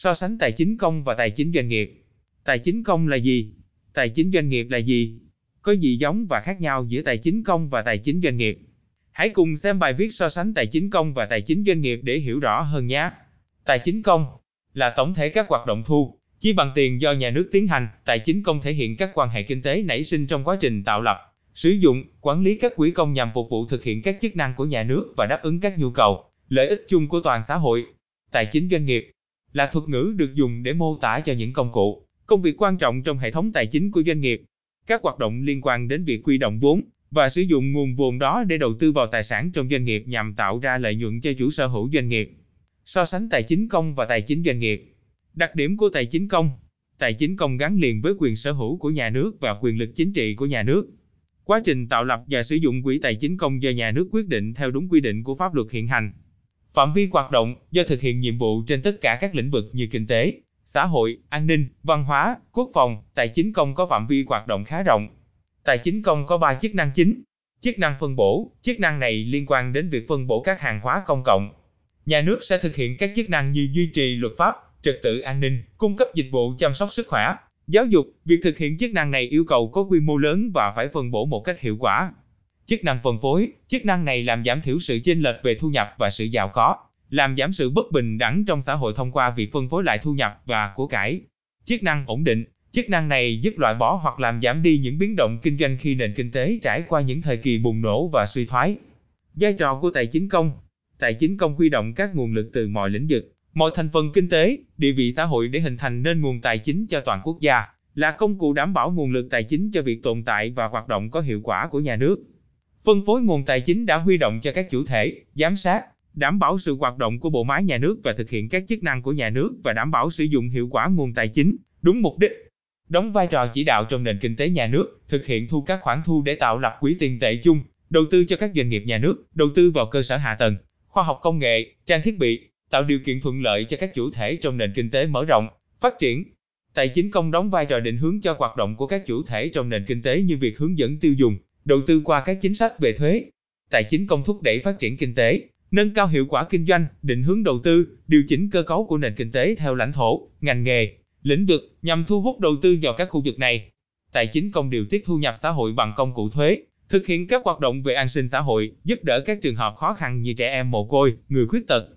So sánh tài chính công và tài chính doanh nghiệp. Tài chính công là gì? Tài chính doanh nghiệp là gì? Có gì giống và khác nhau giữa tài chính công và tài chính doanh nghiệp? Hãy cùng xem bài viết so sánh tài chính công và tài chính doanh nghiệp để hiểu rõ hơn nhé. Tài chính công là tổng thể các hoạt động thu, chi bằng tiền do nhà nước tiến hành. Tài chính công thể hiện các quan hệ kinh tế nảy sinh trong quá trình tạo lập, sử dụng, quản lý các quỹ công nhằm phục vụ thực hiện các chức năng của nhà nước và đáp ứng các nhu cầu, lợi ích chung của toàn xã hội. Tài chính doanh nghiệp là thuật ngữ được dùng để mô tả cho những công cụ, công việc quan trọng trong hệ thống tài chính của doanh nghiệp. Các hoạt động liên quan đến việc quy động vốn và sử dụng nguồn vốn đó để đầu tư vào tài sản trong doanh nghiệp nhằm tạo ra lợi nhuận cho chủ sở hữu doanh nghiệp. So sánh tài chính công và tài chính doanh nghiệp. Đặc điểm của tài chính công Tài chính công gắn liền với quyền sở hữu của nhà nước và quyền lực chính trị của nhà nước. Quá trình tạo lập và sử dụng quỹ tài chính công do nhà nước quyết định theo đúng quy định của pháp luật hiện hành. Phạm vi hoạt động do thực hiện nhiệm vụ trên tất cả các lĩnh vực như kinh tế, xã hội, an ninh, văn hóa, quốc phòng, tài chính công có phạm vi hoạt động khá rộng. Tài chính công có 3 chức năng chính. Chức năng phân bổ, chức năng này liên quan đến việc phân bổ các hàng hóa công cộng. Nhà nước sẽ thực hiện các chức năng như duy trì luật pháp, trật tự an ninh, cung cấp dịch vụ chăm sóc sức khỏe, giáo dục. Việc thực hiện chức năng này yêu cầu có quy mô lớn và phải phân bổ một cách hiệu quả. Chức năng phân phối, chức năng này làm giảm thiểu sự chênh lệch về thu nhập và sự giàu có, làm giảm sự bất bình đẳng trong xã hội thông qua việc phân phối lại thu nhập và của cải. Chức năng ổn định, chức năng này giúp loại bỏ hoặc làm giảm đi những biến động kinh doanh khi nền kinh tế trải qua những thời kỳ bùng nổ và suy thoái. Vai trò của tài chính công Tài chính công huy động các nguồn lực từ mọi lĩnh vực, mọi thành phần kinh tế, địa vị xã hội để hình thành nên nguồn tài chính cho toàn quốc gia, là công cụ đảm bảo nguồn lực tài chính cho việc tồn tại và hoạt động có hiệu quả của nhà nước. Phân phối nguồn tài chính đã huy động cho các chủ thể, giám sát, đảm bảo sự hoạt động của bộ máy nhà nước và thực hiện các chức năng của nhà nước và đảm bảo sử dụng hiệu quả nguồn tài chính, đúng mục đích. Đóng vai trò chỉ đạo trong nền kinh tế nhà nước, thực hiện thu các khoản thu để tạo lập quỹ tiền tệ chung, đầu tư cho các doanh nghiệp nhà nước, đầu tư vào cơ sở hạ tầng, khoa học công nghệ, trang thiết bị, tạo điều kiện thuận lợi cho các chủ thể trong nền kinh tế mở rộng, phát triển. Tài chính công đóng vai trò định hướng cho hoạt động của các chủ thể trong nền kinh tế như việc hướng dẫn tiêu dùng, đầu tư qua các chính sách về thuế. Tài chính công thúc đẩy phát triển kinh tế, nâng cao hiệu quả kinh doanh, định hướng đầu tư, điều chỉnh cơ cấu của nền kinh tế theo lãnh thổ, ngành nghề, lĩnh vực nhằm thu hút đầu tư vào các khu vực này. Tài chính công điều tiết thu nhập xã hội bằng công cụ thuế, thực hiện các hoạt động về an sinh xã hội, giúp đỡ các trường hợp khó khăn như trẻ em mồ côi, người khuyết tật.